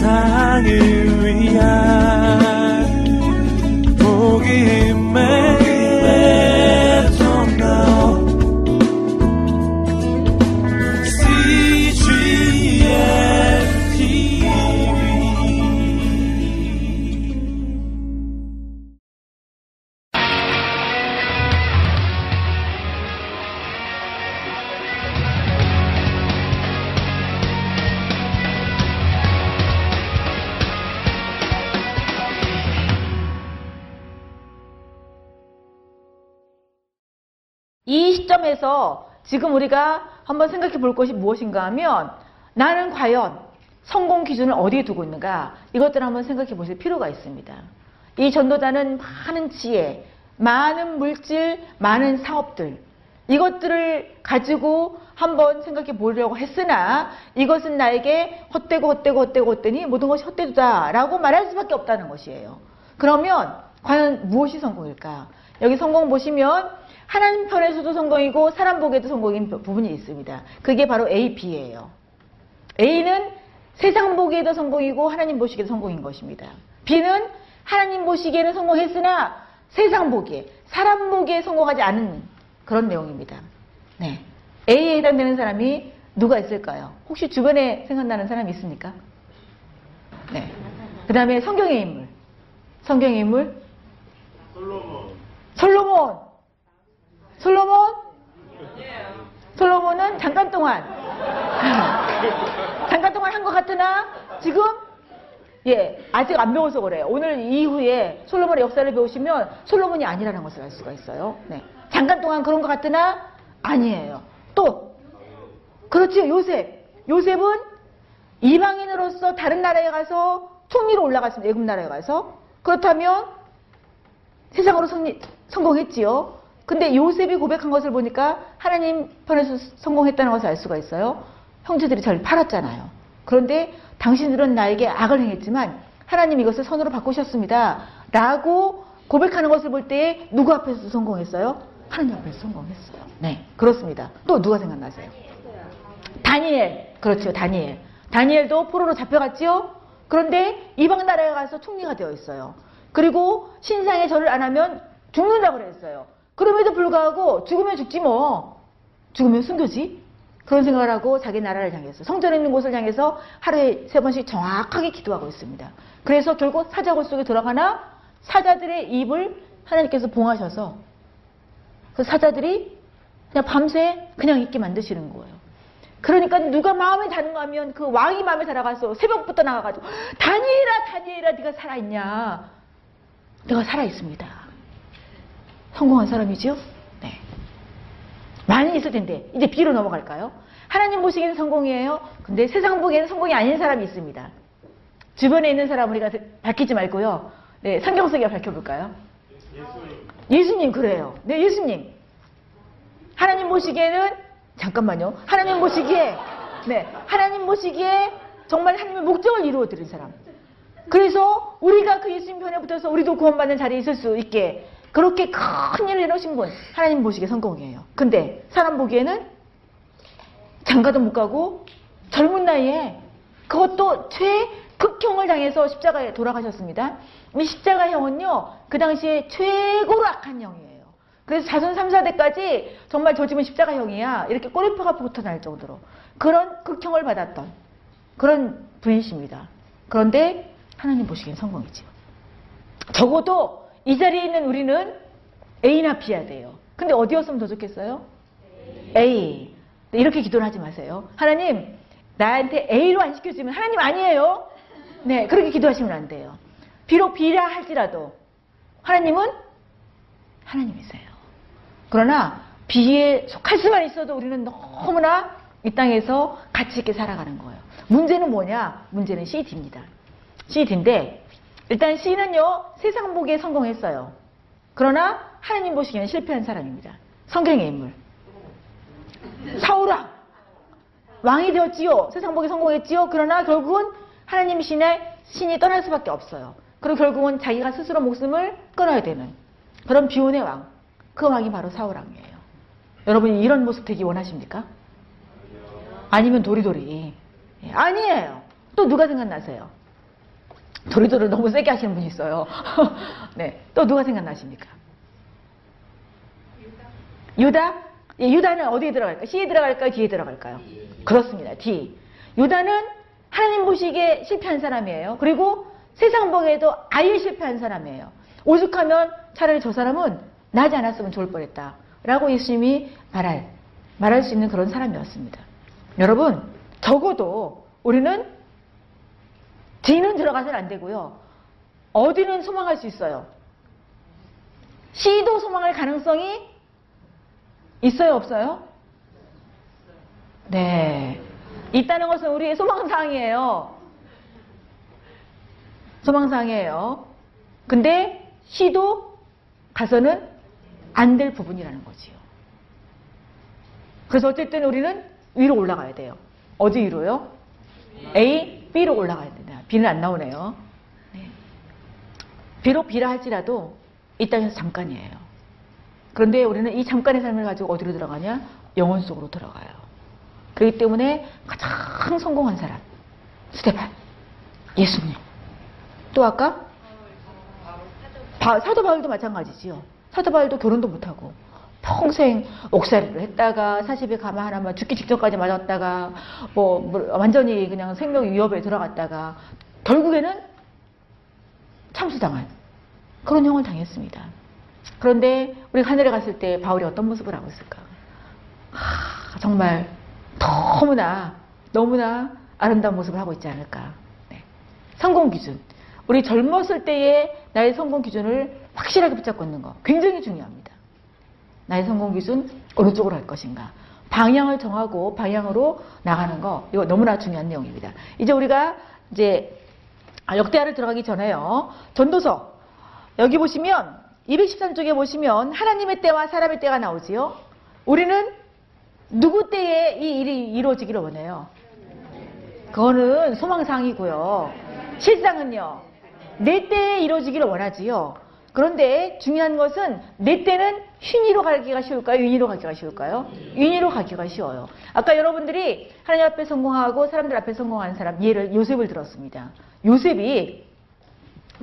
세상을 위한 이 시점에서 지금 우리가 한번 생각해 볼 것이 무엇인가 하면 나는 과연 성공 기준을 어디에 두고 있는가 이것들을 한번 생각해 보실 필요가 있습니다. 이 전도자는 많은 지혜, 많은 물질, 많은 사업들 이것들을 가지고 한번 생각해 보려고 했으나 이것은 나에게 헛되고 헛되고 헛되고 헛되니 모든 것이 헛되다라고 말할 수밖에 없다는 것이에요. 그러면 과연 무엇이 성공일까? 여기 성공 보시면 하나님 편에서도 성공이고 사람 보기에도 성공인 부분이 있습니다. 그게 바로 A, B예요. A는 세상 보기에도 성공이고 하나님 보시기에도 성공인 것입니다. B는 하나님 보시기에는 성공했으나 세상 보기에, 사람 보기에 성공하지 않은 그런 내용입니다. 네. A에 해당되는 사람이 누가 있을까요? 혹시 주변에 생각나는 사람이 있습니까? 네. 그 다음에 성경의 인물. 성경의 인물? 솔로몬. 솔로몬. 솔로몬? 솔로몬은 잠깐 동안 잠깐 동안 한 것 같으나 지금 예 아직 안 배워서 그래요. 오늘 이후에 솔로몬의 역사를 배우시면 솔로몬이 아니라는 것을 알 수가 있어요. 네. 잠깐 동안 그런 것 같으나 아니에요. 또 그렇죠 요셉. 요셉은 이방인으로서 다른 나라에 가서 총리로 올라갔습니다. 외국 나라에 가서 그렇다면 세상으로 성리, 성공했지요. 근데 요셉이 고백한 것을 보니까 하나님 편에서 성공했다는 것을 알 수가 있어요. 형제들이 저를 팔았잖아요. 그런데 당신들은 나에게 악을 행했지만 하나님 이것을 선으로 바꾸셨습니다. 라고 고백하는 것을 볼 때 누구 앞에서 성공했어요? 하나님 앞에서 성공했어요. 네, 그렇습니다. 또 누가 생각나세요? 다니엘. 그렇죠, 다니엘. 다니엘도 포로로 잡혀갔지요? 그런데 이방 나라에 가서 총리가 되어 있어요. 그리고 신상의 절을 안 하면 죽는다고 그랬어요. 그럼에도 불구하고 죽으면 죽지 뭐. 죽으면 순교지. 그런 생각을 하고 자기 나라를 향해서 성전에 있는 곳을 향해서 하루에 세 번씩 정확하게 기도하고 있습니다. 그래서 결국 사자굴 속에 들어가나 사자들의 입을 하나님께서 봉하셔서 그 사자들이 그냥 밤새 그냥 있게 만드시는 거예요. 그러니까 누가 마음에 다는가 하면 그 왕이 마음에 달아가서 새벽부터 나가가지고 다니엘아 다니엘아 네가 살아있냐 내가 살아있습니다. 성공한 사람이죠? 네. 많이 있을 텐데 이제 B로 넘어갈까요? 하나님 보시기에는 성공이에요. 근데 세상 보기에는 성공이 아닌 사람이 있습니다. 주변에 있는 사람 우리가 밝히지 말고요. 네, 성경 속에 밝혀볼까요? 예수님. 예수님 그래요. 네, 예수님. 하나님 보시기에는 잠깐만요. 하나님 보시기에 네, 하나님 보시기에 정말 하나님의 목적을 이루어 드린 사람. 그래서 우리가 그 예수님 편에 붙어서 우리도 구원받는 자리에 있을 수 있게 그렇게 큰 일을 이루신 분 하나님 보시기에 성공이에요. 근데 사람 보기에는 장가도 못 가고 젊은 나이에 그것도 최극형을 당해서 십자가에 돌아가셨습니다. 이 십자가형은요 그 당시에 최고로 악한 형이에요. 그래서 자손 3, 4대까지 정말 저 집은 십자가형이야 이렇게 꼬리표가 붙어 날 정도로 그런 극형을 받았던 그런 분이십니다. 그런데 하나님 보시기엔 성공이죠. 적어도 이 자리에 있는 우리는 A나 B야 돼요. 근데 어디였으면 더 좋겠어요? A. 이렇게 기도를 하지 마세요. 하나님, 나한테 A로 안 시켜주면 하나님 아니에요. 네, 그렇게 기도하시면 안 돼요. 비록 B라 할지라도 하나님은 하나님이세요. 그러나 B에 속할 수만 있어도 우리는 너무나 이 땅에서 가치 있게 살아가는 거예요. 문제는 뭐냐? 문제는 CD입니다. CD인데 일단 C는요, 세상 보기에 성공했어요. 그러나 하나님 보시기에는 실패한 사람입니다. 성경의 인물. 사울왕. 왕이 되었지요. 세상 보기에 성공했지요. 그러나 결국은 하나님 신의 신이 떠날 수밖에 없어요. 그리고 결국은 자기가 스스로 목숨을 끊어야 되는 그런 비운의 왕. 그 왕이 바로 사울왕이에요. 여러분이 이런 모습 되기 원하십니까? 아니면 도리도리. 예, 아니에요. 또 누가 생각나세요? 도리도를 너무 세게 하시는 분이 있어요. 네. 또 누가 생각나십니까? 유다? 예, 유다는 어디에 들어갈까요? C에 들어갈까요? D에 들어갈까요? 그렇습니다. D. 유다는 하나님 보시기에 실패한 사람이에요. 그리고 세상 보기에도 아예 실패한 사람이에요. 오죽하면 차라리 저 사람은 나지 않았으면 좋을 뻔했다. 라고 예수님이 말할, 말할 수 있는 그런 사람이었습니다. 여러분, 적어도 우리는 D는 들어가서는 안 되고요. 어디는 소망할 수 있어요? C도 소망할 가능성이 있어요, 없어요? 네. 있다는 것은 우리의 소망사항이에요. 소망사항이에요. 근데 C도 가서는 안 될 부분이라는 거지요. 그래서 어쨌든 우리는 위로 올라가야 돼요. 어디 위로요? A, B로 올라가야 된다. B는 안 나오네요. 네. 비록 B라 할지라도 이 땅에서 잠깐이에요. 그런데 우리는 이 잠깐의 삶을 가지고 어디로 들어가냐? 영혼 속으로 들어가요. 그렇기 때문에 가장 성공한 사람, 스테반, 예수님. 또 아까 바, 사도 바울도 마찬가지지요. 사도 바울도 결혼도 못하고 평생 옥살이를 했다가 사십에 가마 하나만 죽기 직전까지 맞았다가 뭐, 뭐 완전히 그냥 생명 위협에 들어갔다가 결국에는 참수당한 그런 형을 당했습니다. 그런데 우리 하늘에 갔을 때 바울이 어떤 모습을 하고 있을까? 하, 정말 너무나 너무나 아름다운 모습을 하고 있지 않을까? 네. 성공 기준. 우리 젊었을 때의 나의 성공 기준을 확실하게 붙잡고 있는 거 굉장히 중요합니다. 나의 성공 기준 어느 쪽으로 할 것인가? 방향을 정하고 방향으로 나가는 거 이거 너무나 중요한 내용입니다. 이제 우리가 이제 아, 역대하를 들어가기 전에요. 전도서 여기 보시면 213쪽에 보시면 하나님의 때와 사람의 때가 나오지요. 우리는 누구 때에 이 일이 이루어지기를 원해요. 그거는 소망상이고요. 실상은요. 내 때에 이루어지기를 원하지요. 그런데 중요한 것은 내 때는 흰이로 가기가 쉬울까요? 윤희로 가기가 쉬울까요? 윤희로 가기가 쉬워요. 아까 여러분들이 하나님 앞에 성공하고 사람들 앞에 성공하는 사람 예를 요셉을 들었습니다. 요셉이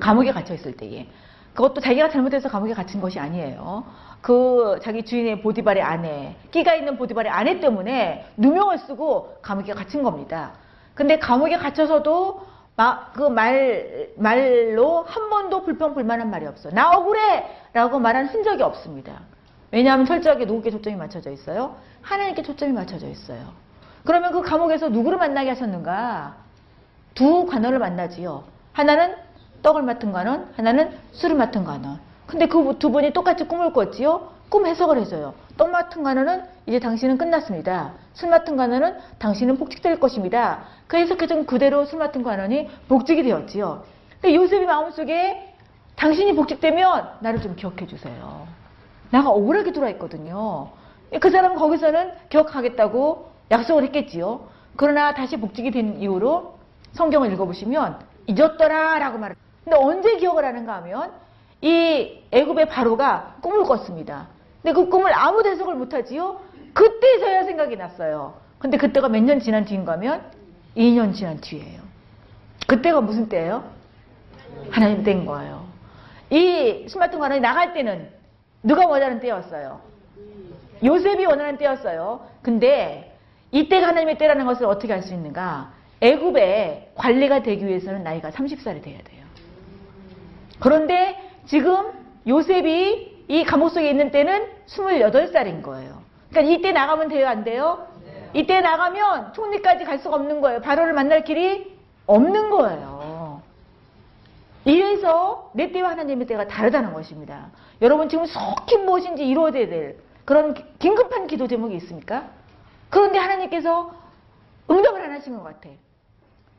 감옥에 갇혀 있을 때에 그것도 자기가 잘못해서 감옥에 갇힌 것이 아니에요. 그 자기 주인의 보디발의 아내, 끼가 있는 보디발의 아내 때문에 누명을 쓰고 감옥에 갇힌 겁니다. 근데 감옥에 갇혀서도 그 말, 말로 한 번도 불평불만한 말이 없어. 나 억울해! 라고 말한 흔적이 없습니다. 왜냐하면 철저하게 누구께 초점이 맞춰져 있어요? 하나님께 초점이 맞춰져 있어요. 그러면 그 감옥에서 누구를 만나게 하셨는가? 두 관원을 만나지요. 하나는 떡을 맡은 관원, 하나는 술을 맡은 관원. 근데 그 두 분이 똑같이 꿈을 꿨지요? 꿈 해석을 해줘요. 떡 맡은 관원은 이제 당신은 끝났습니다. 술 맡은 관원은 당신은 복직될 것입니다. 그 해석해준 그대로 술 맡은 관원이 복직이 되었지요. 근데 요셉이 마음속에 당신이 복직되면 나를 좀 기억해 주세요. 나가 억울하게 들어와 있거든요. 그 사람은 거기서는 기억하겠다고 약속을 했겠지요. 그러나 다시 복직이 된 이후로 성경을 읽어보시면 잊었더라 라고 말을 근데 언제 기억을 하는가 하면 이 애굽의 바로가 꿈을 꿨습니다. 근데 그 꿈을 아무 해석을 못하지요. 그때서야 생각이 났어요. 근데 그때가 몇 년 지난 뒤인가 하면 2년 지난 뒤에요. 그때가 무슨 때예요? 하나님 때인 거예요. 이 스마트 관원이 나갈 때는 누가 원하는 때였어요? 요셉이 원하는 때였어요. 근데 이때가 하나님의 때라는 것을 어떻게 알 수 있는가? 애굽의 관리가 되기 위해서는 나이가 30살이 돼야 돼요. 그런데 지금 요셉이 이 감옥 속에 있는 때는 28살인 거예요. 그러니까 이때 나가면 돼요, 안 돼요? 이때 나가면 총리까지 갈 수가 없는 거예요. 바로를 만날 길이 없는 거예요. 이래서 내 때와 하나님의 때가 다르다는 것입니다. 여러분 지금 속히 무엇인지 이루어져야 될 그런 긴급한 기도 제목이 있습니까? 그런데 하나님께서 응답을 안 하신 것 같아.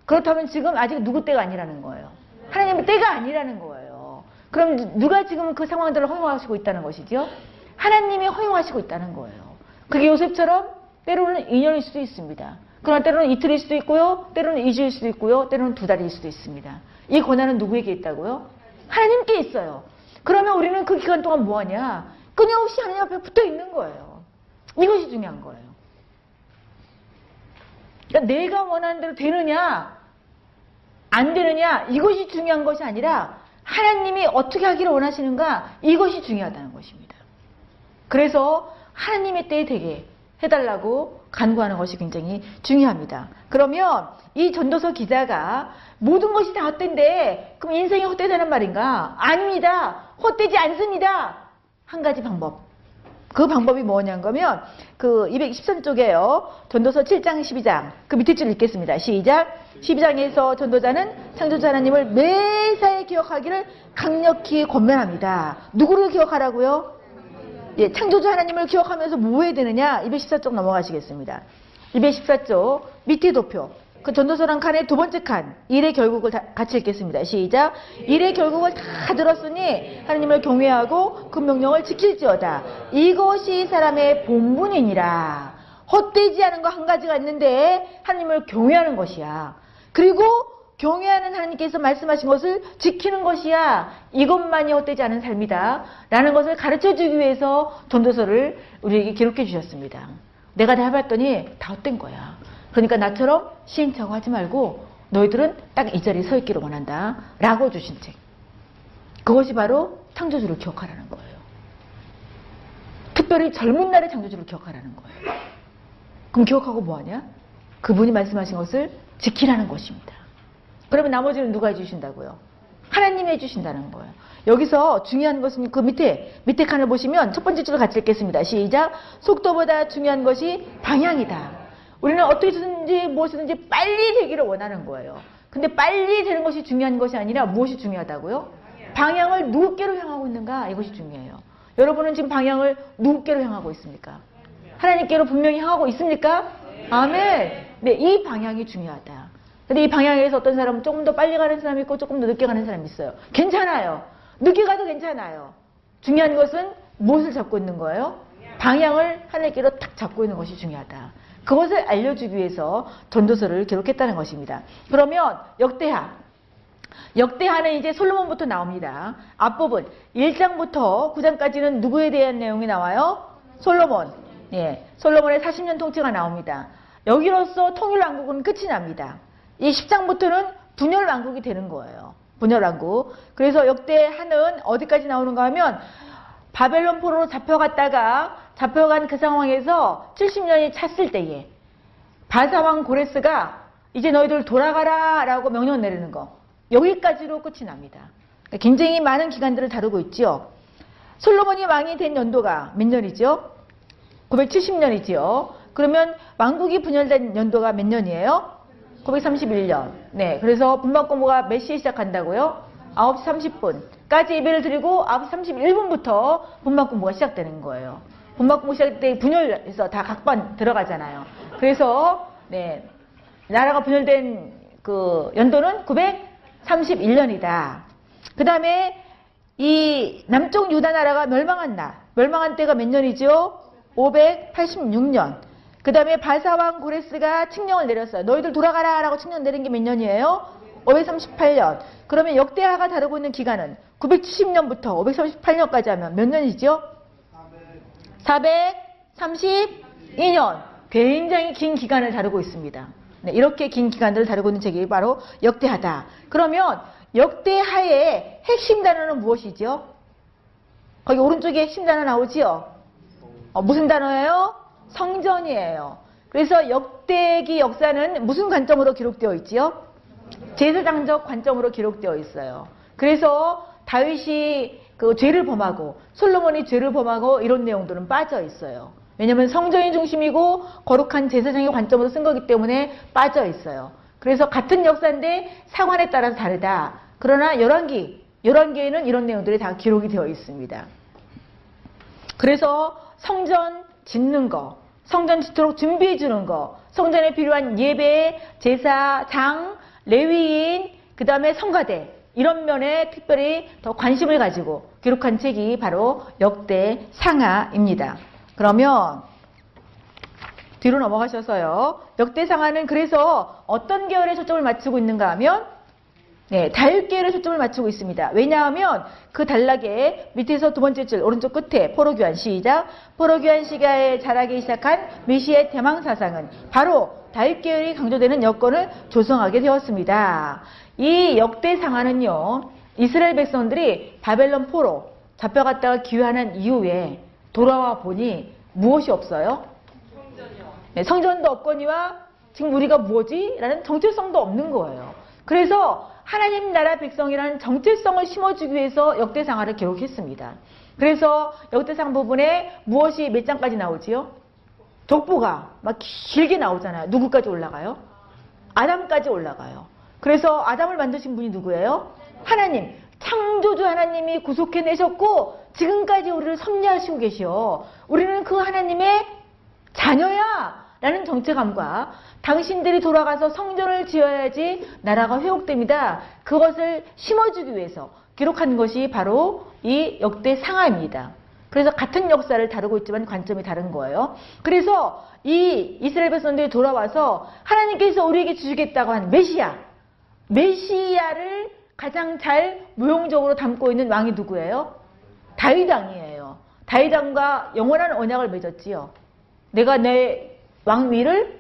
그렇다면 지금 아직 누구 때가 아니라는 거예요. 하나님의 때가 아니라는 거예요. 그럼 누가 지금 그 상황들을 허용하시고 있다는 것이죠? 하나님이 허용하시고 있다는 거예요. 그게 요셉처럼 때로는 2년일 수도 있습니다. 그러나 때로는 이틀일 수도 있고요. 때로는 2주일 수도 있고요. 때로는 두 달일 수도 있습니다. 이 권한은 누구에게 있다고요? 하나님께 있어요. 그러면 우리는 그 기간 동안 뭐 하냐? 끊임없이 하나님 앞에 붙어 있는 거예요. 이것이 중요한 거예요. 그러니까 내가 원하는 대로 되느냐? 안 되느냐 이것이 중요한 것이 아니라 하나님이 어떻게 하기를 원하시는가 이것이 중요하다는 것입니다. 그래서 하나님의 때에 되게 해달라고 간구하는 것이 굉장히 중요합니다. 그러면 이 전도서 기자가 모든 것이 다 헛된데 그럼 인생이 헛되다는 말인가? 아닙니다. 헛되지 않습니다. 한 가지 방법. 그 방법이 뭐냐는 거면 그 213쪽에요. 전도서 7장 12장 그 밑에 줄 읽겠습니다. 시작. 12장에서 전도자는 창조자 하나님을 매사에 기억하기를 강력히 권면합니다. 누구를 기억하라고요? 예, 창조주 하나님을 기억하면서 뭐 해야 되느냐? 214쪽 넘어가시겠습니다. 214쪽 밑에 도표. 그 전도서란 칸의 두 번째 칸. 일의 결국을 다, 같이 읽겠습니다. 시작. 일의 결국을 다 들었으니 하나님을 경외하고 그 명령을 지킬지어다. 이것이 사람의 본분이니라. 헛되지 않은 거 한 가지가 있는데 하나님을 경외하는 것이야. 그리고 경외하는 하나님께서 말씀하신 것을 지키는 것이야. 이것만이 헛되지 않은 삶이다. 라는 것을 가르쳐 주기 위해서 전도서를 우리에게 기록해 주셨습니다. 내가 다 해봤더니 다 헛된 거야. 그러니까 나처럼 시행착오 하지 말고 너희들은 딱 이 자리에 서 있기를 원한다. 라고 주신 책. 그것이 바로 창조주를 기억하라는 거예요. 특별히 젊은 날의 창조주를 기억하라는 거예요. 그럼 기억하고 뭐하냐? 그분이 말씀하신 것을 지키라는 것입니다. 그러면 나머지는 누가 해주신다고요? 하나님이 해주신다는 거예요. 여기서 중요한 것은 그 밑에, 밑에 칸을 보시면 첫 번째 줄을 같이 읽겠습니다. 시작. 속도보다 중요한 것이 방향이다. 우리는 어떻게든지 무엇이든지 빨리 되기를 원하는 거예요. 근데 빨리 되는 것이 중요한 것이 아니라 무엇이 중요하다고요? 방향을 누구께로 향하고 있는가? 이것이 중요해요. 여러분은 지금 방향을 누구께로 향하고 있습니까? 하나님께로 분명히 향하고 있습니까? 아멘. 네, 이 방향이 중요하다. 근데 이 방향에서 어떤 사람은 조금 더 빨리 가는 사람이 있고 조금 더 늦게 가는 사람이 있어요. 괜찮아요. 늦게 가도 괜찮아요. 중요한 것은 무엇을 잡고 있는 거예요? 방향을 하나님께로 탁 잡고 있는 것이 중요하다. 그것을 알려주기 위해서 전도서를 기록했다는 것입니다. 그러면 역대하. 역대하는 이제 솔로몬부터 나옵니다. 앞부분 1장부터 9장까지는 누구에 대한 내용이 나와요? 솔로몬. 예. 솔로몬의 40년 통치가 나옵니다. 여기로서 통일 왕국은 끝이 납니다. 이 10장부터는 분열 왕국이 되는 거예요. 분열 왕국. 그래서 역대하는 어디까지 나오는가 하면 바벨론 포로로 잡혀갔다가 잡혀간 그 상황에서 70년이 찼을 때에 바사왕 고레스가 이제 너희들 돌아가라 라고 명령 내리는 거 여기까지로 끝이 납니다. 그러니까 굉장히 많은 기간들을 다루고 있죠. 솔로몬이 왕이 된 연도가 몇 년이죠? 970년이지요. 그러면 왕국이 분열된 연도가 몇 년이에요? 931년. 네. 그래서 분방 공부가 몇 시에 시작한다고요? 9시 30분까지 예배를 드리고 9시 31분부터 분방 공부가 시작되는 거예요. 분방공부 시작할 때 분열해서 다 각반 들어가잖아요. 그래서 네. 나라가 분열된 그 연도는 931년이다. 그 다음에 이 남쪽 유다 나라가 멸망한 날, 멸망한 때가 몇 년이죠? 586년. 그 다음에 바사왕 고레스가 칙령을 내렸어요. 너희들 돌아가라 라고 칙령 내린 게 몇 년이에요? 538년. 그러면 역대하가 다루고 있는 기간은 970년부터 538년까지 하면 몇 년이죠? 432년. 굉장히 긴 기간을 다루고 있습니다. 네, 이렇게 긴 기간들을 다루고 있는 책이 바로 역대하다. 그러면 역대하의 핵심 단어는 무엇이죠? 거기 오른쪽에 핵심 단어 나오지요? 어, 무슨 단어예요? 성전이에요. 그래서 역대기 역사는 무슨 관점으로 기록되어 있지요? 제사장적 관점으로 기록되어 있어요. 그래서 다윗이 그 죄를 범하고 솔로몬이 죄를 범하고 이런 내용들은 빠져 있어요. 왜냐하면 성전이 중심이고 거룩한 제사장의 관점으로 쓴 거기 때문에 빠져 있어요. 그래서 같은 역사인데 상황에 따라서 다르다. 그러나 열왕기, 열왕기에는 이런 내용들이 다 기록이 되어 있습니다. 그래서 성전 짓는 거, 성전 짓도록 준비해 주는 거, 성전에 필요한 예배, 제사, 장, 레위인, 그 다음에 성가대 이런 면에 특별히 더 관심을 가지고 기록한 책이 바로 역대 상하입니다. 그러면 뒤로 넘어가셔서요. 역대 상하는 그래서 어떤 계열에 초점을 맞추고 있는가 하면 네, 다육계를 초점을 맞추고 있습니다. 왜냐하면 그 단락의 밑에서 두 번째 줄 오른쪽 끝에 포로교환 시작 포로교환 시가에 자라기 시작한 메시의 대망 사상은 바로 다육계열이 강조되는 여건을 조성하게 되었습니다. 이 역대 상하는요 이스라엘 백성들이 바벨론 포로 잡혀갔다가 귀환한 이후에 돌아와 보니 무엇이 없어요? 네, 성전도 없거니와 지금 우리가 뭐지? 라는 정체성도 없는 거예요. 그래서 하나님 나라 백성이라는 정체성을 심어주기 위해서 역대상하를 기록했습니다. 그래서 역대상 부분에 무엇이 몇 장까지 나오지요? 독보가 막 길게 나오잖아요. 누구까지 올라가요? 아담까지 올라가요. 그래서 아담을 만드신 분이 누구예요? 하나님. 창조주 하나님이 구속해내셨고 지금까지 우리를 섭리하시고 계시오. 우리는 그 하나님의 자녀야! 라는 정체감과 당신들이 돌아가서 성전을 지어야지 나라가 회복됩니다. 그것을 심어주기 위해서 기록한 것이 바로 이 역대 상하입니다. 그래서 같은 역사를 다루고 있지만 관점이 다른 거예요. 그래서 이 이스라엘 백성들이 돌아와서 하나님께서 우리에게 주시겠다고 한 메시아, 메시아를 가장 잘 무용적으로 담고 있는 왕이 누구예요? 다윗 왕이에요. 다윗 왕과 영원한 언약을 맺었지요. 내가 내 왕위를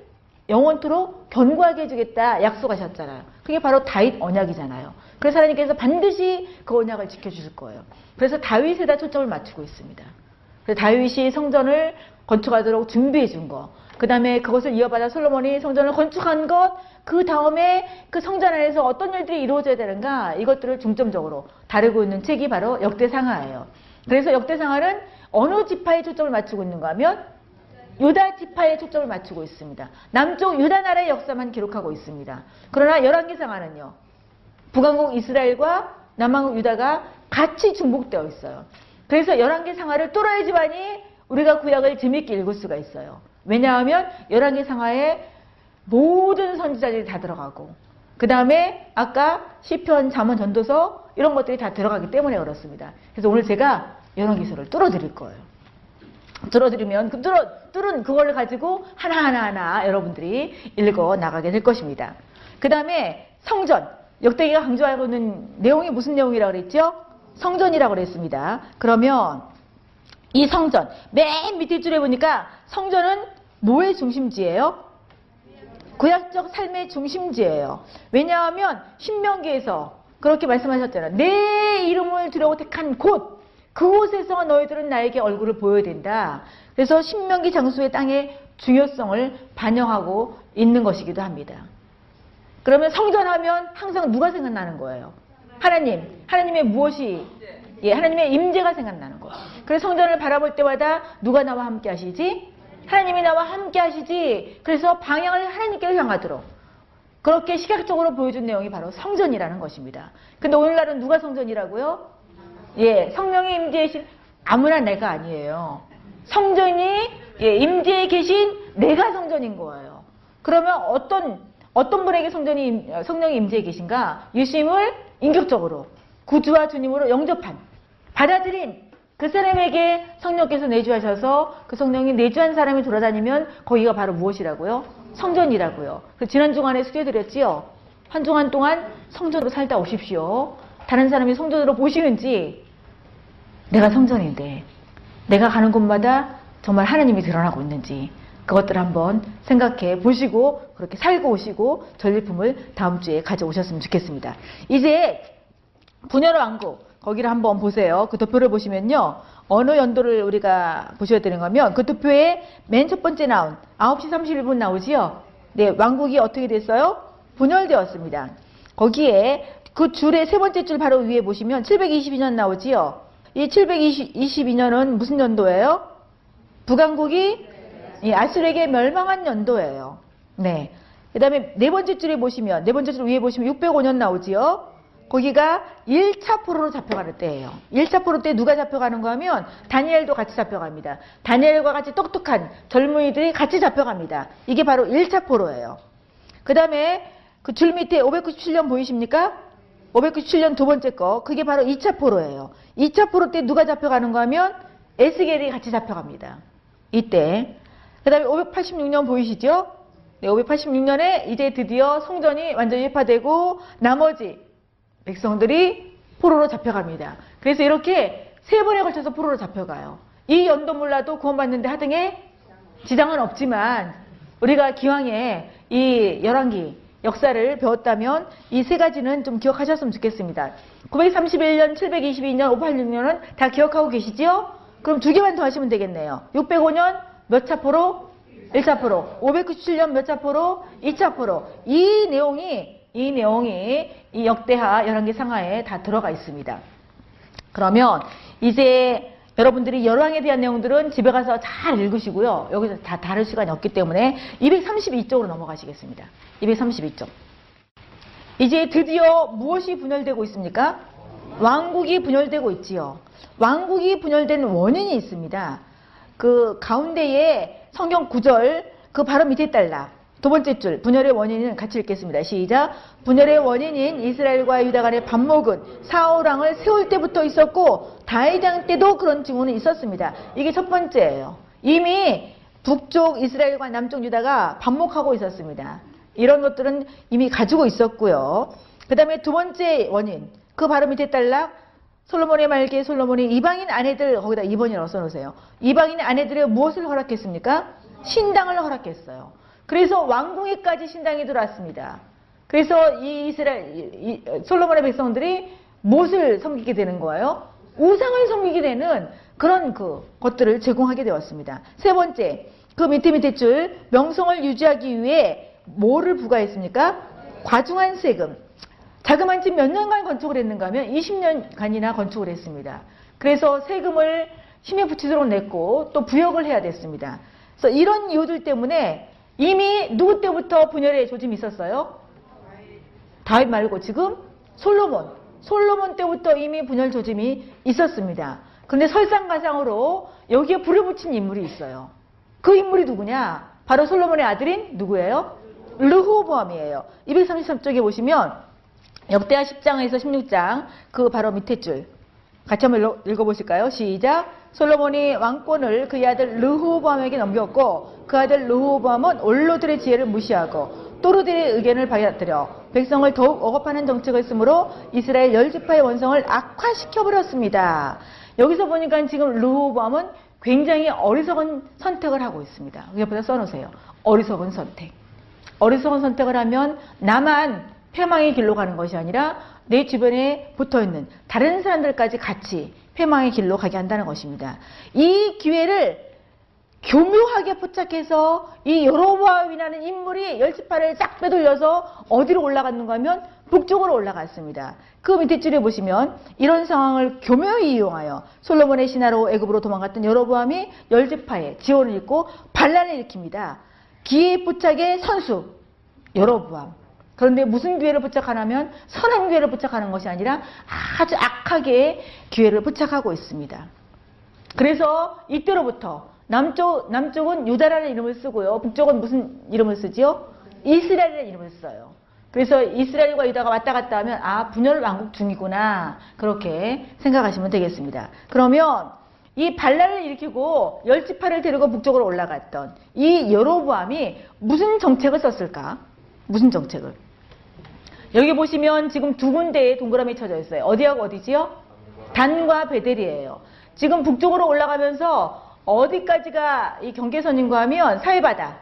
영원토록 견고하게 해주겠다 약속하셨잖아요. 그게 바로 다윗 언약이잖아요. 그래서 하나님께서 반드시 그 언약을 지켜주실 거예요. 그래서 다윗에다 초점을 맞추고 있습니다. 그래서 다윗이 성전을 건축하도록 준비해 준 거. 그 다음에 그것을 이어받아 솔로몬이 성전을 건축한 것, 그 다음에 그 성전 안에서 어떤 일들이 이루어져야 되는가, 이것들을 중점적으로 다루고 있는 책이 바로 역대상하예요. 그래서 역대상하는 어느 지파에 초점을 맞추고 있는가 하면 유다 지파에 초점을 맞추고 있습니다. 남쪽 유다 나라의 역사만 기록하고 있습니다. 그러나 열왕기상하는요. 북왕국 이스라엘과 남왕국 유다가 같이 중복되어 있어요. 그래서 열왕기상하를 뚫어야 지만이 우리가 구약을 재밌게 읽을 수가 있어요. 왜냐하면 열왕기 상하에 모든 선지자들이 다 들어가고 그 다음에 아까 시편, 잠언, 전도서 이런 것들이 다 들어가기 때문에 그렇습니다. 그래서 오늘 제가 열왕기서를 뚫어드릴 거예요. 들어드리면 그 뚫어, 뚫은 그걸 가지고 하나하나 하나 여러분들이 읽어 나가게 될 것입니다. 그 다음에 성전. 역대기가 강조하고 있는 내용이 무슨 내용이라고 그랬죠? 성전이라고 그랬습니다. 그러면 이 성전 맨 밑에 줄에 보니까 성전은 뭐의 중심지예요? 구약적 삶의 중심지예요. 왜냐하면 신명기에서 그렇게 말씀하셨잖아요. 내 이름을 두려고 택한 곳 그곳에서 너희들은 나에게 얼굴을 보여야 된다. 그래서 신명기 장수의 땅의 중요성을 반영하고 있는 것이기도 합니다. 그러면 성전하면 항상 누가 생각나는 거예요? 하나님. 하나님의 무엇이 예, 하나님의 임재가 생각나는 거. 그래서 성전을 바라볼 때마다 누가 나와 함께 하시지? 하나님이 나와 함께 하시지. 그래서 방향을 하나님께로 향하도록 그렇게 시각적으로 보여준 내용이 바로 성전이라는 것입니다. 근데 오늘날은 누가 성전이라고요? 예, 성령의 임재이신 아무나 내가 아니에요. 성전이 예, 임재에 계신 내가 성전인 거예요. 그러면 어떤 어떤 분에게 성전이 성령이 임재에 계신가? 예수님을 인격적으로 구주와 주님으로 영접한 받아들인 그 사람에게 성령께서 내주하셔서 그 성령이 내주한 사람이 돌아다니면 거기가 바로 무엇이라고요? 성전이라고요. 그 지난 주간에 소개드렸지요. 한 주간 동안 성전으로 살다 오십시오. 다른 사람이 성전으로 보시는지 내가 성전인데 내가 가는 곳마다 정말 하나님이 드러나고 있는지 그것들을 한번 생각해 보시고 그렇게 살고 오시고 전리품을 다음 주에 가져오셨으면 좋겠습니다. 이제 분열의 왕국 거기를 한번 보세요. 그 도표를 보시면요. 어느 연도를 우리가 보셔야 되는 거면 그 도표에 맨 첫 번째 나온 9시 31분 나오지요. 네, 왕국이 어떻게 됐어요? 분열되었습니다. 거기에 그 줄의 세 번째 줄 바로 위에 보시면 722년 나오지요. 이 722년은 무슨 연도예요? 북왕국이 예, 아수르에게 멸망한 연도예요. 네. 그 다음에 네 번째 줄에 보시면, 네 번째 줄 위에 보시면 605년 나오지요. 거기가 1차 포로로 잡혀가는 때예요. 1차 포로 때 누가 잡혀가는가 하면 다니엘도 같이 잡혀갑니다. 다니엘과 같이 똑똑한 젊은이들이 같이 잡혀갑니다. 이게 바로 1차 포로예요. 그 다음에 그 줄 밑에 597년 보이십니까? 597년 두 번째 거. 그게 바로 2차 포로예요. 2차 포로 때 누가 잡혀가는가 하면 에스겔이 같이 잡혀갑니다. 이때. 그 다음에 586년 보이시죠? 네, 586년에 이제 드디어 성전이 완전히 회파되고 나머지 백성들이 포로로 잡혀갑니다. 그래서 이렇게 세 번에 걸쳐서 포로로 잡혀가요. 이 연도 몰라도 구원받는데 하등에 지장은 없지만 우리가 기왕에 이 열왕기 역사를 배웠다면 이 세 가지는 좀 기억하셨으면 좋겠습니다. 931년, 722년, 586년은 다 기억하고 계시지요? 그럼 두 개만 더 하시면 되겠네요. 605년 몇 차 포로? 1차 포로. 597년 몇 차 포로? 2차 포로. 이 내용이 이 내용이 이 역대하 열왕기 상하에 다 들어가 있습니다. 그러면 이제 여러분들이 열왕에 대한 내용들은 집에 가서 잘 읽으시고요. 여기서 다 다룰 시간이 없기 때문에 232쪽으로 넘어가시겠습니다. 232쪽. 이제 드디어 무엇이 분열되고 있습니까? 왕국이 분열되고 있지요. 왕국이 분열된 원인이 있습니다. 그 가운데에 성경 구절 그 바로 밑에 딸라. 두 번째 줄 분열의 원인은 같이 읽겠습니다. 시작. 분열의 원인인 이스라엘과 유다 간의 반목은 사울왕을 세울 때부터 있었고 다이장 때도 그런 징후는 있었습니다. 이게 첫 번째예요. 이미 북쪽 이스라엘과 남쪽 유다가 반목하고 있었습니다. 이런 것들은 이미 가지고 있었고요. 그 다음에 두 번째 원인 그 바로 밑에 딸락 솔로몬의 말기에 솔로몬이 이방인 아내들 거기다 2번이라고 써놓으세요. 이방인 아내들의 무엇을 허락했습니까? 신당을 허락했어요. 그래서 왕궁에까지 신당이 들어왔습니다. 그래서 이 이스라엘 솔로몬의 백성들이 무엇을 섬기게 되는 거예요? 우상을 섬기게 되는 그런 그 것들을 제공하게 되었습니다. 세 번째, 그 밑에 밑에 줄 명성을 유지하기 위해 뭐를 부과했습니까? 과중한 세금. 자그만 집 몇 년간 건축을 했는가 하면 20년간이나 건축을 했습니다. 그래서 세금을 힘에 붙이도록 냈고 또 부역을 해야 됐습니다. 그래서 이런 이유들 때문에 이미 누구 때부터 분열의 조짐이 있었어요? 다윗 말고 지금 솔로몬. 솔로몬 때부터 이미 분열 조짐이 있었습니다. 그런데 설상가상으로 여기에 불을 붙인 인물이 있어요. 그 인물이 누구냐? 바로 솔로몬의 아들인 누구예요? 르호보암이에요. 233쪽에 보시면 역대하 10장에서 16장 그 바로 밑에 줄 같이 한번 읽어보실까요? 시작. 솔로몬이 왕권을 그의 아들 르호보암에게 넘겼고 그 아들 르호보암은 올로들의 지혜를 무시하고 또르들의 의견을 받아들여 백성을 더욱 억압하는 정책을 쓰므로 이스라엘 열지파의 원성을 악화시켜버렸습니다. 여기서 보니까 지금 르호보암은 굉장히 어리석은 선택을 하고 있습니다. 옆에다 써놓으세요. 어리석은 선택. 어리석은 선택을 하면 나만 폐망의 길로 가는 것이 아니라 내 주변에 붙어 있는 다른 사람들까지 같이 폐망의 길로 가게 한다는 것입니다. 이 기회를 교묘하게 포착해서 이 여로보암이라는 인물이 열지파를 쫙 빼돌려서 어디로 올라갔는가 하면 북쪽으로 올라갔습니다. 그 밑에 줄에 보시면 이런 상황을 교묘히 이용하여 솔로몬의 신하로 애굽으로 도망갔던 여로보암이 열지파에 지원을 읽고 반란을 일으킵니다. 기회 포착의 선수 여로보암. 그런데 무슨 기회를 포착하냐면 선한 기회를 포착하는 것이 아니라 아주 악하게 기회를 포착하고 있습니다. 그래서 이때로부터 남쪽, 남쪽은 유다라는 이름을 쓰고요. 북쪽은 무슨 이름을 쓰지요? 이스라엘이라는 이름을 써요. 그래서 이스라엘과 유다가 왔다 갔다 하면 아 분열 왕국 중이구나 그렇게 생각하시면 되겠습니다. 그러면 이 반란을 일으키고 열지파를 데리고 북쪽으로 올라갔던 이 여로보암이 무슨 정책을 썼을까? 무슨 정책을? 여기 보시면 지금 두 군데에 동그라미 쳐져 있어요. 어디하고 어디지요? 단과 베델이에요. 지금 북쪽으로 올라가면서 어디까지가 이 경계선인가 하면 사해바다.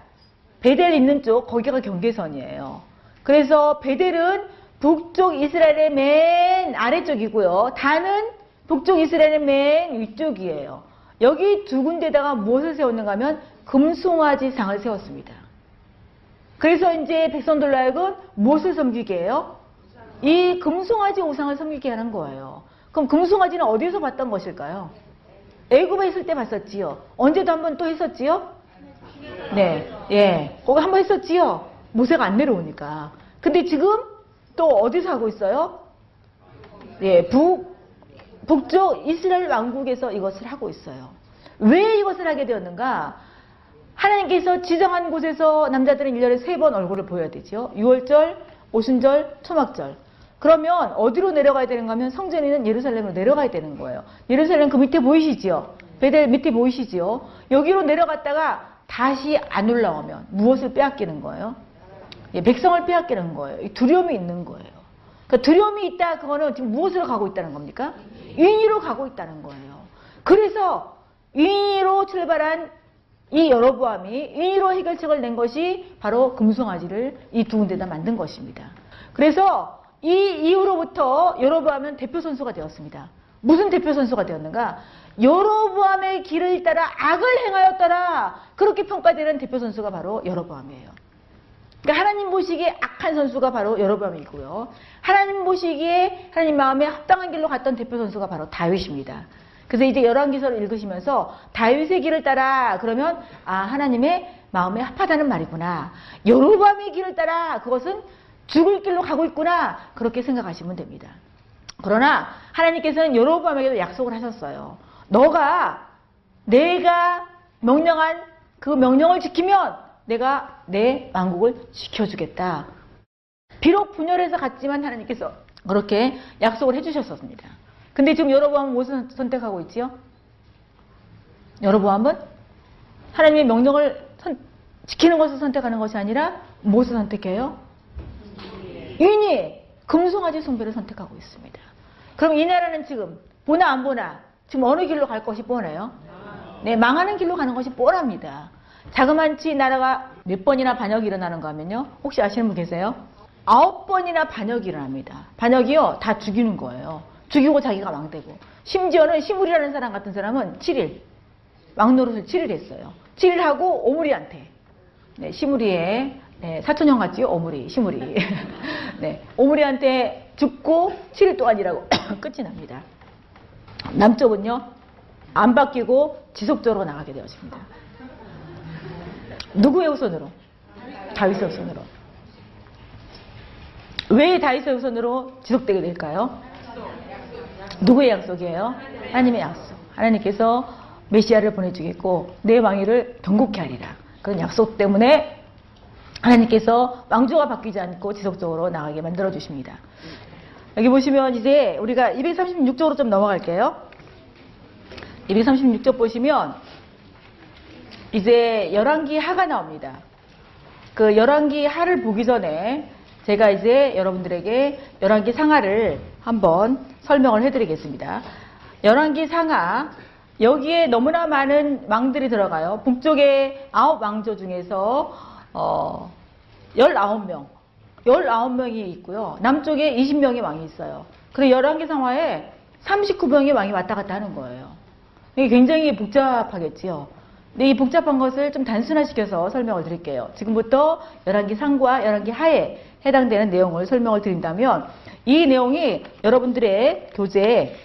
베델 있는 쪽 거기가 경계선이에요. 그래서 베델은 북쪽 이스라엘의 맨 아래쪽이고요. 단은 북쪽 이스라엘의 맨 위쪽이에요. 여기 두 군데다가 무엇을 세웠는가 하면 금송아지 상을 세웠습니다. 그래서 이제 하여금 무엇을 섬기게 해요? 이 금송아지 우상을 섬기게 하는 거예요. 그럼 금송아지는 어디서 봤던 것일까요? 애굽에 있을 때 봤었지요. 언제도 한 번 또 했었지요? 네, 예, 거기 한 번 했었지요. 모세가 안 내려오니까. 근데 지금 또 어디서 하고 있어요? 예, 북 북쪽 이스라엘 왕국에서 이것을 하고 있어요. 왜 이것을 하게 되었는가? 하나님께서 지정한 곳에서 남자들은 1년에 세번 얼굴을 보여야 되죠. 6월절, 오순절, 초막절. 그러면 어디로 내려가야 되는가 하면 성전에는 예루살렘으로 내려가야 되는 거예요. 예루살렘 그 밑에 보이시지요? 베델 밑에 보이시지요? 여기로 내려갔다가 다시 안 올라오면 무엇을 빼앗기는 거예요? 예, 백성을 빼앗기는 거예요. 두려움이 있는 거예요. 그러니까 두려움이 있다 그거는 지금 무엇으로 가고 있다는 겁니까? 인위로 가고 있다는 거예요. 그래서 인위로 출발한 이 여로보암이 인위로 해결책을 낸 것이 바로 금송아지를 이 두 군데다 만든 것입니다. 그래서 이 이후로부터 여로보암은 대표 선수가 되었습니다. 무슨 대표 선수가 되었는가? 여로보암의 길을 따라 악을 행하였더라. 그렇게 평가되는 대표 선수가 바로 여로보암이에요. 그러니까 하나님 보시기에 악한 선수가 바로 여로보암이고요. 하나님 보시기에 하나님 마음에 합당한 길로 갔던 대표 선수가 바로 다윗입니다. 그래서 이제 열왕기서를 읽으시면서 다윗의 길을 따라 그러면 아 하나님의 마음에 합하다는 말이구나. 여로보암의 길을 따라 그것은 죽을 길로 가고 있구나. 그렇게 생각하시면 됩니다. 그러나 하나님께서는 여로보암에게도 약속을 하셨어요. 너가 내가 명령한 그 명령을 지키면 내가 내 왕국을 지켜주겠다. 비록 분열해서 갔지만 하나님께서 그렇게 약속을 해주셨습니다. 근데 지금 여로보암은 무엇을 선택하고 있지요? 여로보암은 하나님의 명령을 선, 지키는 것을 선택하는 것이 아니라 무엇을 선택해요? 인이 금송아지 숭배를 선택하고 있습니다. 그럼 이 나라는 지금 보나 안 보나 지금 어느 길로 갈 것이 뻔해요? 네, 망하는 길로 가는 것이 뻔합니다. 자그만치 나라가 몇 번이나 반역이 일어나는가 하면요. 혹시 아시는 분 계세요? 아홉 번이나 반역이 일어납니다. 반역이요. 다 죽이는 거예요. 죽이고 자기가 왕되고. 심지어는 시물이라는 사람 같은 사람은 7일. 왕노릇을 7일 했어요. 7일 하고 오므리한테. 네, 시무리의 네, 사촌형 같지요? 오므리, 시무리. 네, 오므리한테 죽고 7일 동안 이라고 끝이 납니다. 남쪽은요. 안 바뀌고 지속적으로 나가게 되었습니다. 누구의 우선으로? 다윗의 우선으로. 왜 다윗의 우선으로 지속되게 될까요? 누구의 약속이에요? 하나님의 약속. 하나님께서 메시아를 보내주겠고 내 왕위를 경고케 하리라. 그런 약속 때문에 하나님께서 왕조가 바뀌지 않고 지속적으로 나가게 만들어 주십니다. 여기 보시면 이제 우리가 236쪽으로 좀 넘어갈게요. 236쪽 보시면 이제 열왕기 하가 나옵니다. 그 열왕기 하를 보기 전에 제가 이제 여러분들에게 열왕기 상하를 한번 설명을 해드리겠습니다. 열왕기 상하 여기에 너무나 많은 왕들이 들어가요. 북쪽에 아홉 왕조 중에서 어 19명 19명이 있고요. 남쪽에 20명의 왕이 있어요. 그리고 열왕기 상하에 39명의 왕이 왔다 갔다 하는 거예요. 이게 굉장히 복잡하겠지요. 근데 이 복잡한 것을 좀 단순화시켜서 설명을 드릴게요. 지금부터 열왕기 상과 열왕기 하에 해당되는 내용을 설명을 드린다면 이 내용이 여러분들의 교재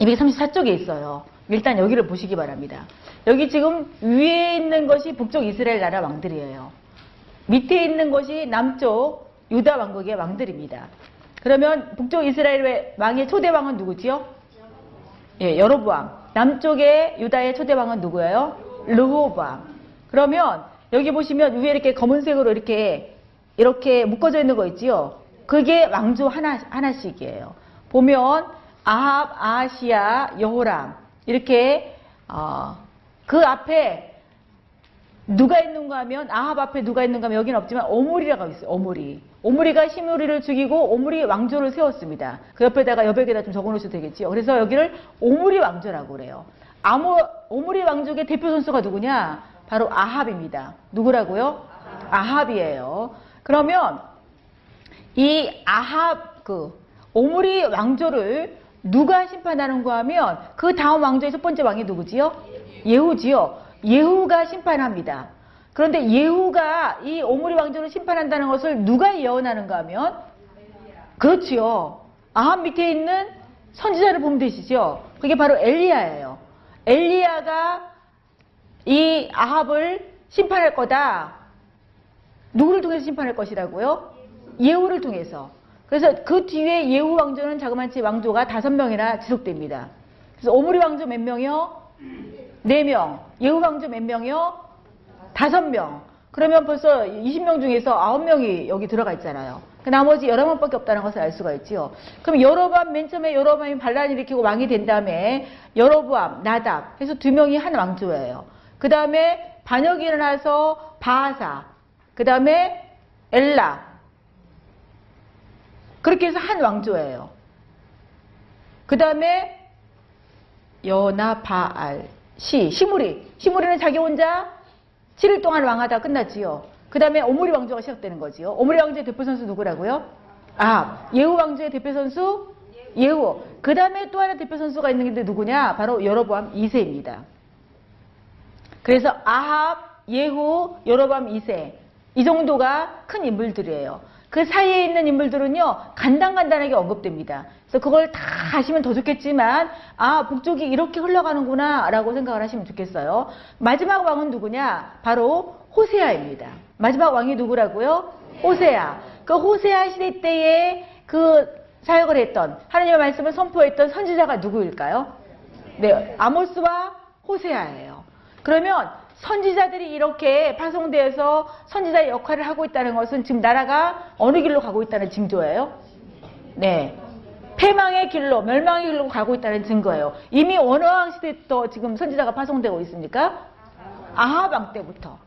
234쪽에 있어요. 일단 여기를 보시기 바랍니다. 여기 지금 위에 있는 것이 북쪽 이스라엘 나라 왕들이에요. 밑에 있는 것이 남쪽 유다 왕국의 왕들입니다. 그러면 북쪽 이스라엘의 왕의 초대 왕은 누구지요? 예, 여로보암. 남쪽의 유다의 초대 왕은 누구예요? 르호밤. 그러면 여기 보시면 위에 이렇게 검은색으로 이렇게 이렇게 묶어져 있는 거 있지요? 그게 왕조 하나 하나씩이에요. 보면 아합, 아시아, 여호람 이렇게 어, 그 앞에 누가 있는가 하면 아합 앞에 누가 있는가 하면 여기는 없지만 오므리라고 있어요. 오므리. 오므리가 시므리를 죽이고 오므리 왕조를 세웠습니다. 그 옆에다가 여백에다 좀 적어놓으셔도 되겠지요. 그래서 여기를 오므리 왕조라고 그래요. 아모, 오므리 왕족의 대표 선수가 누구냐? 바로 아합입니다. 누구라고요? 아합이에요. 그러면 이 아합 그 오므리 왕조를 누가 심판하는가 하면 그 다음 왕조의 첫 번째 왕이 누구지요? 예후지요. 예후가 심판합니다. 그런데 예후가 이 오므리 왕조를 심판한다는 것을 누가 예언하는가 하면 그렇지요. 아합 밑에 있는 선지자를 보면 되시죠. 그게 바로 엘리야예요. 엘리야가 이 아합을 심판할 거다. 누구를 통해서 심판할 것이라고요? 예후를 통해서. 그래서 그 뒤에 예후 왕조는 자그마치 왕조가 다섯 명이나 지속됩니다. 그래서 오므리 왕조 몇 명이요? 네 명. 예후 왕조 몇 명이요? 다섯 명. 그러면 벌써 20명 중에서 9명이 여기 들어가 있잖아요. 그 나머지 11명밖에 없다는 것을 알 수가 있지요. 그럼 여로보암 맨 처음에 여로보암이 반란을 일으키고 왕이 된 다음에 여로보암, 나답 해서 두 명이 한 왕조예요. 그 다음에 반역이 일어나서 바하사, 그 다음에 엘라. 그렇게 해서 한 왕조예요. 그 다음에 여나 바알 시 시무리 시무리는 자기 혼자 7일 동안 왕하다 끝났지요. 그 다음에 오므리 왕조가 시작되는 거지요. 오므리 왕조의 대표 선수 누구라고요? 아 예후 왕조의 대표 선수 예후. 그 다음에 또 하나 대표 선수가 있는 게 누구냐? 바로 여로보암 2세입니다. 그래서 아합, 예후, 여로보암 2세 이 정도가 큰 인물들이에요. 그 사이에 있는 인물들은요 간단간단하게 언급됩니다. 그래서 그걸 다 하시면 더 좋겠지만 아 북쪽이 이렇게 흘러가는구나 라고 생각을 하시면 좋겠어요. 마지막 왕은 누구냐? 바로 호세아입니다. 마지막 왕이 누구라고요? 호세아. 그 호세아 시대 때에 그 사역을 했던 하나님의 말씀을 선포했던 선지자가 누구일까요? 네, 아모스와 호세아예요. 그러면 선지자들이 이렇게 파송되어서 선지자의 역할을 하고 있다는 것은 지금 나라가 어느 길로 가고 있다는 징조예요? 네. 패망의 길로, 멸망의 길로 가고 있다는 증거예요. 이미 원어왕 시대부터 지금 선지자가 파송되고 있습니까? 아합왕 때부터.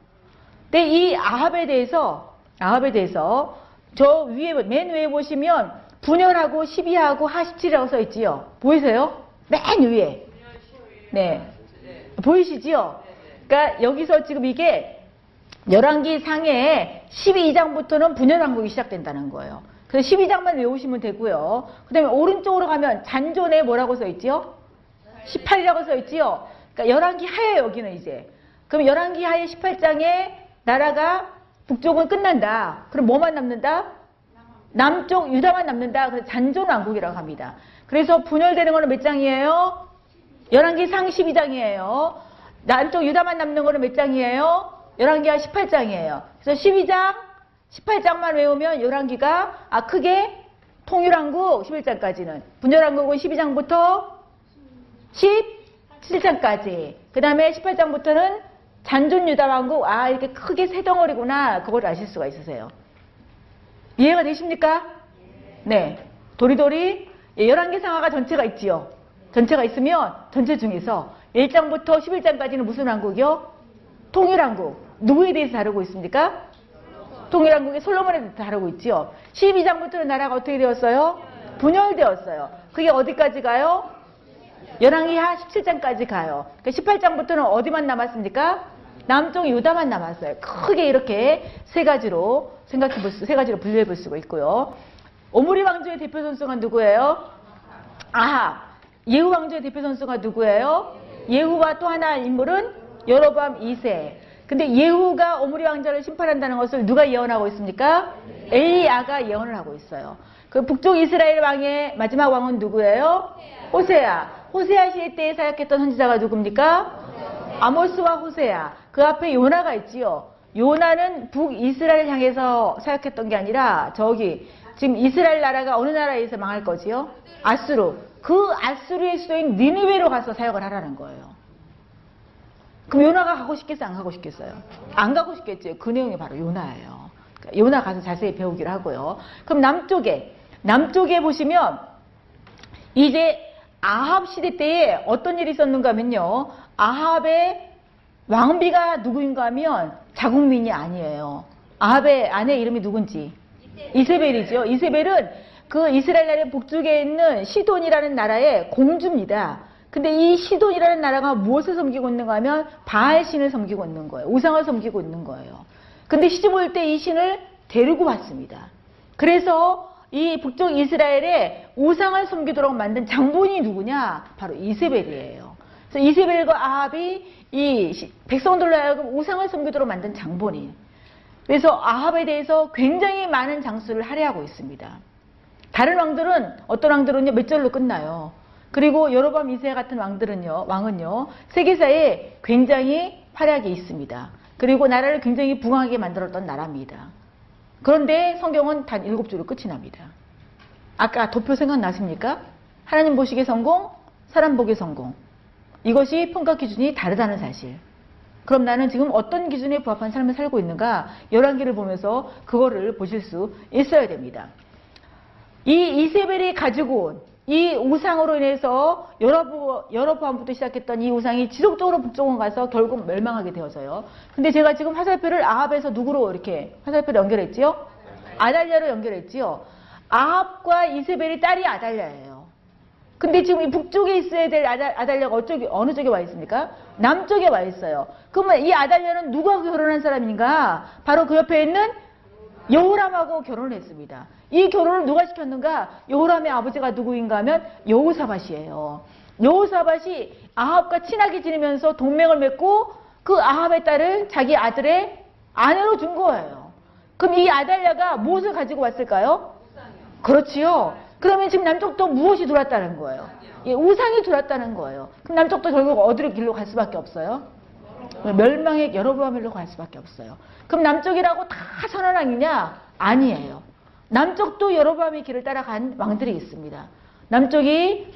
근데 이 아합에 대해서, 아합에 대해서 저 위에, 맨 위에 보시면 분열하고 시비하고 하십칠이라고 써 있지요. 보이세요? 맨 위에. 네. 보이시지요? 그러니까 여기서 지금 이게 열왕기 상에 12장부터는 분열왕국이 시작된다는 거예요. 그래서 12장만 외우시면 되고요. 그 다음에 오른쪽으로 가면 잔존에 뭐라고 써 있지요? 18이라고 써 있지요? 그러니까 열왕기 하에 여기는 이제. 그럼 열왕기 하에 18장에 나라가 북쪽은 끝난다. 그럼 뭐만 남는다? 남쪽 유다만 남는다. 그래서 잔존 왕국이라고 합니다. 그래서 분열되는 거는 몇 장이에요? 열왕기 상 12장이에요. 남쪽 유다만 남는 거는 몇 장이에요? 열왕기가 18장이에요. 그래서 12장, 18장만 외우면 열왕기가 아 크게 통일왕국 11장까지는 분열왕국은 12장부터 17장까지 그 다음에 18장부터는 잔존 유다 왕국 아 이렇게 크게 세 덩어리구나 그걸 아실 수가 있으세요. 이해가 되십니까? 네. 도리도리 예, 11개 상하가 전체가 있지요. 전체가 있으면 전체 중에서 1장부터 11장까지는 무슨 왕국이요? 통일왕국. 누구에 대해서 다루고 있습니까? 통일왕국의 솔로몬에 대해서 다루고 있지요. 12장부터는 나라가 어떻게 되었어요? 분열되었어요. 그게 어디까지 가요? 열왕기하 17장까지 가요. 그러니까 18장부터는 어디만 남았습니까? 남쪽 유다만 남았어요. 크게 이렇게 세 가지로 생각해 볼 수, 세 가지로 분류해 볼 수가 있고요. 오므리 왕조의 대표 선수가 누구예요? 아하. 예후 왕조의 대표 선수가 누구예요? 예후와 또 하나 인물은 여로밤 2세. 근데 예후가 오므리 왕자를 심판한다는 것을 누가 예언하고 있습니까? 엘리야가 예언을 하고 있어요. 그 북쪽 이스라엘 왕의 마지막 왕은 누구예요? 호세아. 호세아 시대 때에 사역했던 선지자가 누굽니까? 아모스와 호세아. 그 앞에 요나가 있지요. 요나는 북이스라엘 향해서 사역했던 게 아니라 저기 지금 이스라엘 나라가 어느 나라에서 망할 거지요? 아수르. 그 아수르의 수도인 니느웨로 가서 사역을 하라는 거예요. 그럼 요나가 가고 싶겠어요? 안 가고 싶겠어요? 안 가고 싶겠죠. 그 내용이 바로 요나예요. 그러니까 요나 가서 자세히 배우기로 하고요. 그럼 남쪽에 남쪽에 보시면 이제 아합 시대 때에 어떤 일이 있었는가 하면요. 아합의 왕비가 누구인가 하면 자국민이 아니에요. 아합의 아내 이름이 누군지 이세벨이죠. 이세벨은 그 이스라엘 나라의 북쪽에 있는 시돈이라는 나라의 공주입니다. 근데 이 시돈이라는 나라가 무엇을 섬기고 있는가 하면 바알 신을 섬기고 있는 거예요. 우상을 섬기고 있는 거예요. 근데 시집 올 때 이 신을 데리고 왔습니다. 그래서 이 북쪽 이스라엘에 우상을 섬기도록 만든 장본이 누구냐? 바로 이세벨이에요. 그래서 이세벨과 아합이 이 백성들로 하여금 우상을 섬기도록 만든 장본이. 그래서 아합에 대해서 굉장히 많은 장수를 할애하고 있습니다. 다른 왕들은 어떤 왕들은요 몇 절로 끝나요. 그리고 여로밤 이세 같은 왕들은요 왕은요 세계사에 굉장히 활약이 있습니다. 그리고 나라를 굉장히 부강하게 만들었던 나라입니다. 그런데 성경은 단 일곱 줄로 끝이 납니다. 아까 도표 생각나십니까? 하나님 보시기에 성공, 사람 보기에 성공. 이것이 평가 기준이 다르다는 사실. 그럼 나는 지금 어떤 기준에 부합한 삶을 살고 있는가? 열한기를 보면서 그거를 보실 수 있어야 됩니다. 이 이세벨이 가지고 온 이 우상으로 인해서 여러, 여러 번부터 시작했던 이 우상이 지속적으로 북쪽으로 가서 결국 멸망하게 되어서요. 근데 제가 지금 화살표를 아합에서 누구로 이렇게 화살표를 연결했지요? 아달리아로 연결했지요. 아합과 이세벨이 딸이 아달랴예요. 근데 지금 이 북쪽에 있어야 될 아달, 아달랴가 어쪽에, 어느 쪽에 와 있습니까? 남쪽에 와 있어요. 그러면 이 아달랴는 누가 결혼한 사람인가? 바로 그 옆에 있는 여호람하고 결혼을 했습니다. 이 결혼을 누가 시켰는가? 여호람의 아버지가 누구인가 하면 여호사밭이에요. 여호사밭이 아합과 친하게 지내면서 동맹을 맺고 그 아합의 딸을 자기 아들의 아내로 준 거예요. 그럼 이 아달랴가 무엇을 가지고 왔을까요? 그렇지요. 그러면 지금 남쪽도 무엇이 들어왔다는 거예요? 예, 우상이 들어왔다는 거예요. 그럼 남쪽도 결국 어디로 길로 갈 수밖에 없어요? 멸망의 여러브함일로 갈 수밖에 없어요. 그럼 남쪽이라고 다 선언왕이냐? 아니에요. 남쪽도 여러브함의 길을 따라간 왕들이 있습니다. 남쪽이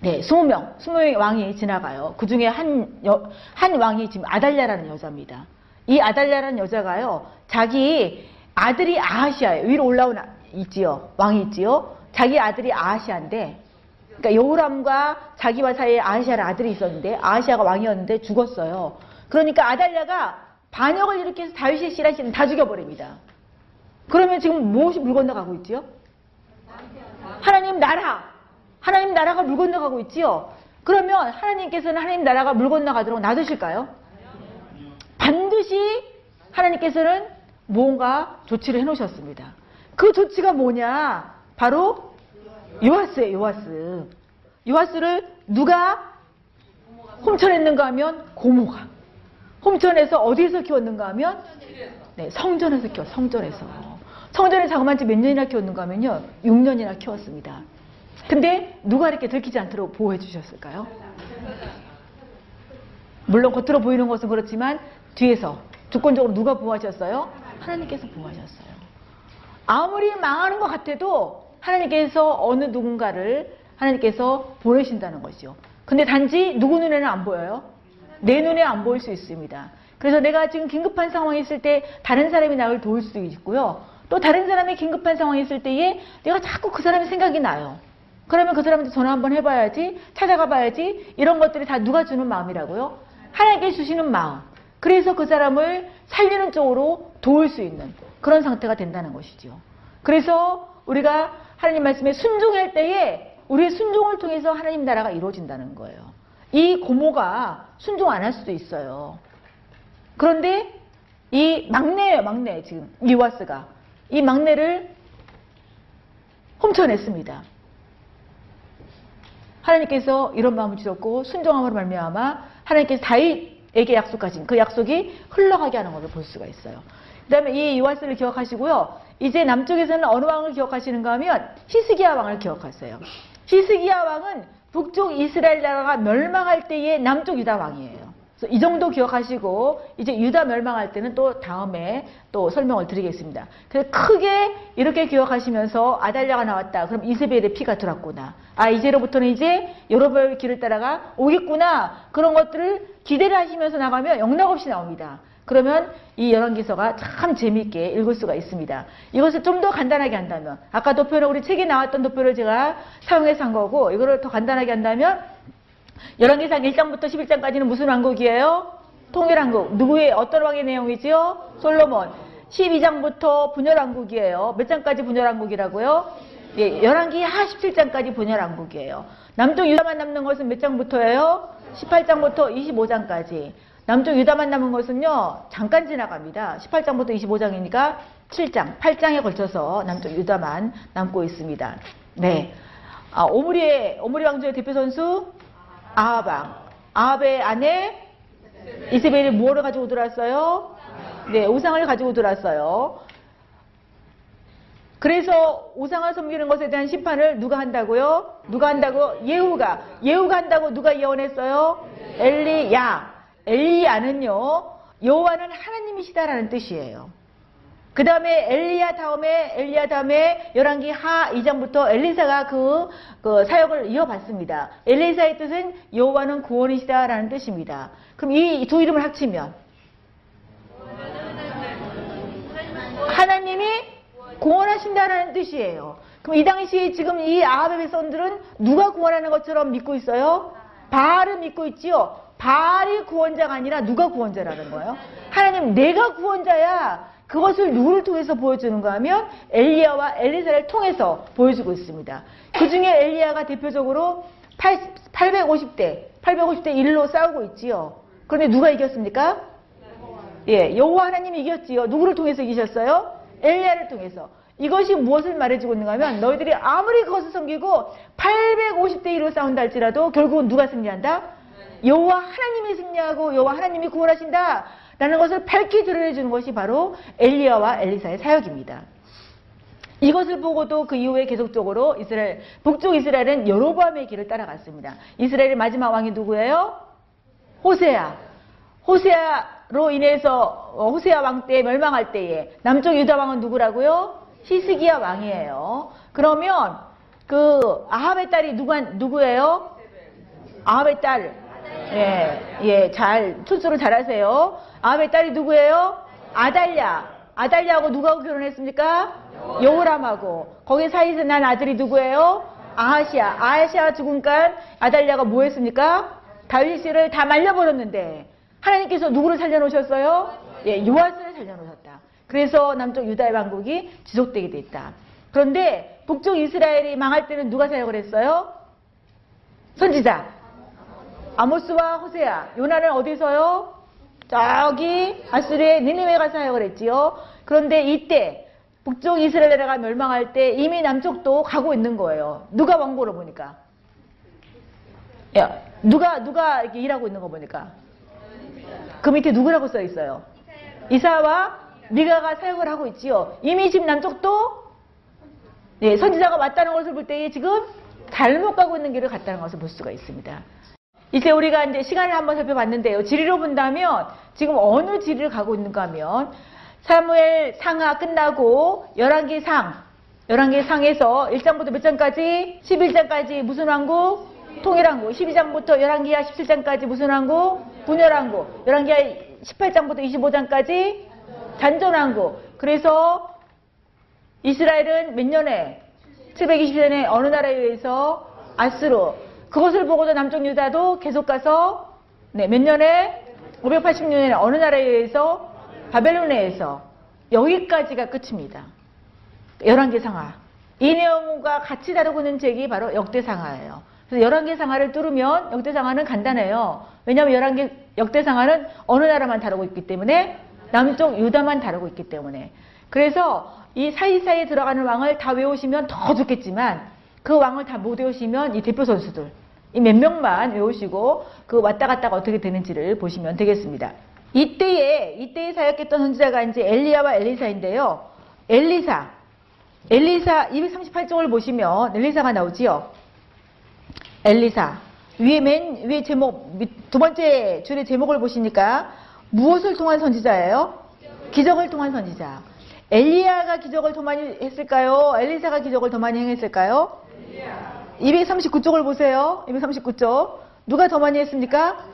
네, 20명, 20명의 왕이 지나가요. 그 중에 한, 여, 한 왕이 지금 아달랴라는 여자입니다. 이 아달랴라는 여자가요, 자기 아들이 아하시아예요. 위로 올라온 아- 있지요. 왕이 있지요. 자기 아들이 아하시아인데, 그러니까 여호람과 자기와 사이에 아하시아라는 아들이 있었는데, 아하시아가 왕이었는데 죽었어요. 그러니까 아달랴가 반역을 일으켜서 다윗의 씨라시는 다 죽여버립니다. 그러면 지금 무엇이 물 건너가고 있지요? 하나님 나라. 하나님 나라가 물 건너가고 있지요. 그러면 하나님께서는 하나님 나라가 물 건너가도록 놔두실까요? 반드시 하나님께서는 무언가 조치를 해놓으셨습니다. 그 조치가 뭐냐? 바로 요하스예요, 요하스. 요하스를 누가 홈천했는가 하면 고모가. 홈천에서 어디에서 키웠는가 하면 네, 성전에서 키워, 성전에서. 성전에서 자그마치 몇 년이나 키웠는가 하면요, 6년이나 키웠습니다. 근데 누가 이렇게 들키지 않도록 보호해 주셨을까요? 물론 겉으로 보이는 것은 그렇지만 뒤에서 주권적으로 누가 보호하셨어요? 하나님께서 보호하셨어요. 아무리 망하는 것 같아도 하나님께서 어느 누군가를 하나님께서 보내신다는 것이죠. 근데 단지 누구 눈에는 안 보여요? 내 눈에 안 보일 수 있습니다. 그래서 내가 지금 긴급한 상황이 있을 때 다른 사람이 나를 도울 수도 있고요. 또 다른 사람이 긴급한 상황이 있을 때에 내가 자꾸 그 사람의 생각이 나요. 그러면 그 사람한테 전화 한번 해봐야지, 찾아가 봐야지, 이런 것들이 다 누가 주는 마음이라고요? 하나님께 주시는 마음. 그래서 그 사람을 살리는 쪽으로 도울 수 있는 그런 상태가 된다는 것이죠. 그래서 우리가 하나님 말씀에 순종할 때에 우리의 순종을 통해서 하나님 나라가 이루어진다는 거예요. 이 고모가 순종 안 할 수도 있어요. 그런데 이 막내예요, 막내 지금 이와스가 이 막내를 훔쳐냈습니다. 하나님께서 이런 마음을 주셨고 순종함으로 말미암아 하나님께서 다윗에게 약속하신 그 약속이 흘러가게 하는 것을 볼 수가 있어요. 그 다음에 이 요하스를 기억하시고요. 이제 남쪽에서는 어느 왕을 기억하시는가 하면 히스기야 왕을 기억하세요. 히스기야 왕은 북쪽 이스라엘 나라가 멸망할 때의 남쪽 유다 왕이에요. 그래서 이 정도 기억하시고 이제 유다 멸망할 때는 또 다음에 또 설명을 드리겠습니다. 그래서 크게 이렇게 기억하시면서 아달랴가 나왔다. 그럼 이세벨의 피가 들었구나. 아 이제로부터는 이제 여러분의 길을 따라가 오겠구나. 그런 것들을 기대를 하시면서 나가면 영락없이 나옵니다. 그러면 이 열왕기서가 참 재미있게 읽을 수가 있습니다. 이것을 좀 더 간단하게 한다면 아까 도표를 우리 책에 나왔던 도표를 제가 사용해서 한 거고 이거를 더 간단하게 한다면 열왕기상 1장부터 11장까지는 무슨 왕국이에요? 통일왕국. 누구의 어떤 왕의 내용이지요? 솔로몬. 12장부터 분열왕국이에요. 몇 장까지 분열왕국이라고요? 예, 열왕기 하 17장까지 분열왕국이에요. 남쪽 유다만 남는 것은 몇 장부터예요? 18장부터 25장까지. 남쪽 유다만 남은 것은요, 잠깐 지나갑니다. 18장부터 25장이니까 7장, 8장에 걸쳐서 남쪽 유다만 남고 있습니다. 네. 아, 오므리의, 오므리 왕조의 대표 선수, 아합왕. 아합의 아내, 이세벨이 무엇을 가지고 들어왔어요? 네, 우상을 가지고 들어왔어요. 그래서 우상을 섬기는 것에 대한 심판을 누가 한다고요? 누가 한다고? 예후가. 예후가 한다고 누가 예언했어요? 엘리야. 엘리야는요, 여호와는 하나님이시다라는 뜻이에요. 그 다음에 엘리야 다음에 엘리야 다음에 열왕기 하 2장부터 엘리사가 그, 그 사역을 이어받습니다. 엘리사의 뜻은 여호와는 구원이시다라는 뜻입니다. 그럼 이 두 이름을 합치면 하나님이 구원하신다라는 뜻이에요. 그럼 이 당시에 지금 이 아합의 백성들은 누가 구원하는 것처럼 믿고 있어요? 바알을 믿고 있지요. 바알이 구원자가 아니라 누가 구원자라는 거예요? 하나님 내가 구원자야. 그것을 누구를 통해서 보여주는가 하면 엘리야와 엘리사를 통해서 보여주고 있습니다. 그 중에 엘리야가 대표적으로 850대, 850대 1로 싸우고 있지요. 그런데 누가 이겼습니까? 예, 여호와 하나님이 이겼지요. 누구를 통해서 이기셨어요? 엘리야를 통해서. 이것이 무엇을 말해주고 있는가 하면 너희들이 아무리 그것을 섬기고 850대 1로 싸운다 할지라도 결국은 누가 승리한다? 여호와 하나님이 승리하고 여호와 하나님이 구원하신다. 라는 것을 밝히 드러내 주는 것이 바로 엘리야와 엘리사의 사역입니다. 이것을 보고도 그 이후에 계속적으로 이스라엘 북쪽 이스라엘은 여로보암의 길을 따라갔습니다. 이스라엘의 마지막 왕이 누구예요? 호세아. 호세아로 인해서 어, 호세아 왕때 멸망할 때에 남쪽 유다 왕은 누구라고요? 히스기야 왕이에요. 그러면 그 아합의 딸이 누가 누구예요? 아합의 딸. 예, 예, 잘 촌수를 잘하세요. 아합의 딸이 누구예요? 아달랴. 아달랴하고 누가 결혼했습니까? 여호람하고. 거기 사이에서 난 아들이 누구예요? 아하시아. 아하시아 죽은간 아달랴가 뭐 했습니까? 다윗을 다 말려버렸는데 하나님께서 누구를 살려놓으셨어요? 예, 요아스를 살려놓으셨다. 그래서 남쪽 유다의 왕국이 지속되게 됐다. 그런데 북쪽 이스라엘이 망할 때는 누가 사역을 했어요? 선지자. 아모스와 호세아. 요나는 어디서요? 저기 아수르의 니니웨가 사역을 했지요. 그런데 이때 북쪽 이스라엘가 멸망할 때 이미 남쪽도 가고 있는 거예요. 누가 왕고로 보니까? 야, 누가 누가 이렇게 일하고 있는 거 보니까? 그 밑에 누구라고 써 있어요? 이사와 미가가 사역을 하고 있지요. 이미 지금 남쪽도 네, 선지자가 왔다는 것을 볼 때에 지금 잘못 가고 있는 길을 갔다는 것을 볼 수가 있습니다. 이제 우리가 이제 시간을 한번 살펴봤는데요. 지리로 본다면 지금 어느 지리를 가고 있는가 하면 사무엘 상하 끝나고 11개 상, 11개 상에서 1장부터 몇 장까지? 11장까지 무슨 왕국? 통일왕국. 12장부터 11기야 17장까지 무슨 왕국? 분열왕국. 11기야 18장부터 25장까지 잔존왕국. 그래서 이스라엘은 몇 년에? 720년에 어느 나라에 의해서 아스로 그것을 보고도 남쪽 유다도 계속 가서 네, 몇 년에 580년에 어느 나라에 의해서 바벨론에 의해서 여기까지가 끝입니다. 11개 상하. 이 내용과 같이 다루고 있는 책이 바로 역대상하예요. 그래서 11개 상하를 뚫으면 역대상하는 간단해요. 왜냐하면 11개 역대상하는 어느 나라만 다루고 있기 때문에 남쪽 유다만 다루고 있기 때문에 그래서 이 사이사이에 들어가는 왕을 다 외우시면 더 좋겠지만 그 왕을 다 못 외우시면 이 대표 선수들 이 몇 명만 외우시고 그 왔다 갔다가 어떻게 되는지를 보시면 되겠습니다. 이때에 이때에 사역했던 선지자가 이제 엘리야와 엘리사인데요. 엘리사 엘리사 238쪽을 보시면 엘리사가 나오지요. 엘리사 위에 맨 위에 제목 두 번째 줄의 제목을 보시니까 무엇을 통한 선지자예요? 기적을 통한 선지자. 엘리야가 기적을 더 많이 했을까요? 엘리사가 기적을 더 많이 행했을까요? 239쪽을 보세요. 239쪽. 누가 더 많이 했습니까?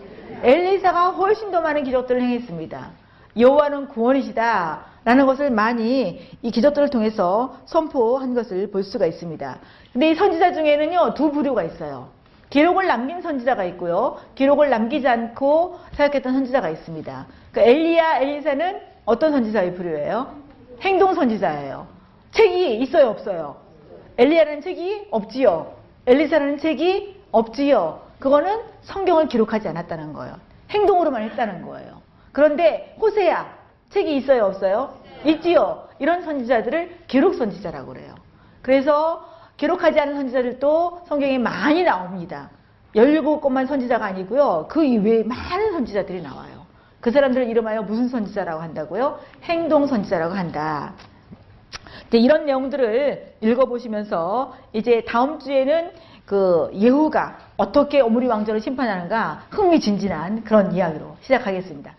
엘리사가 훨씬 더 많은 기적들을 행했습니다. 여호와는 구원이시다. 라는 것을 많이 이 기적들을 통해서 선포한 것을 볼 수가 있습니다. 근데 이 선지자 중에는요, 두 부류가 있어요. 기록을 남긴 선지자가 있고요. 기록을 남기지 않고 사역했던 선지자가 있습니다. 그 엘리야, 엘리사는 어떤 선지자의 부류예요? 행동 선지자예요. 책이 있어요, 없어요? 엘리야라는 책이 없지요. 엘리사라는 책이 없지요. 그거는 성경을 기록하지 않았다는 거예요. 행동으로만 했다는 거예요. 그런데 호세야 책이 있어요, 없어요? 있지요. 이런 선지자들을 기록 선지자라고 그래요. 그래서 기록하지 않은 선지자들도 성경에 많이 나옵니다. 17곳만 선지자가 아니고요. 그 이외에 많은 선지자들이 나와요. 그 사람들을 이름하여 무슨 선지자라고 한다고요? 행동 선지자라고 한다. 이런 내용들을 읽어보시면서 이제 다음 주에는 그 예후가 어떻게 오므리 왕조를 심판하는가 흥미진진한 그런 이야기로 시작하겠습니다.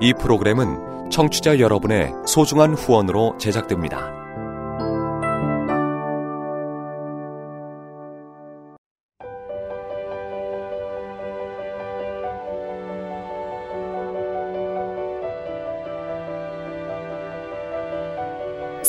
이 프로그램은 청취자 여러분의 소중한 후원으로 제작됩니다.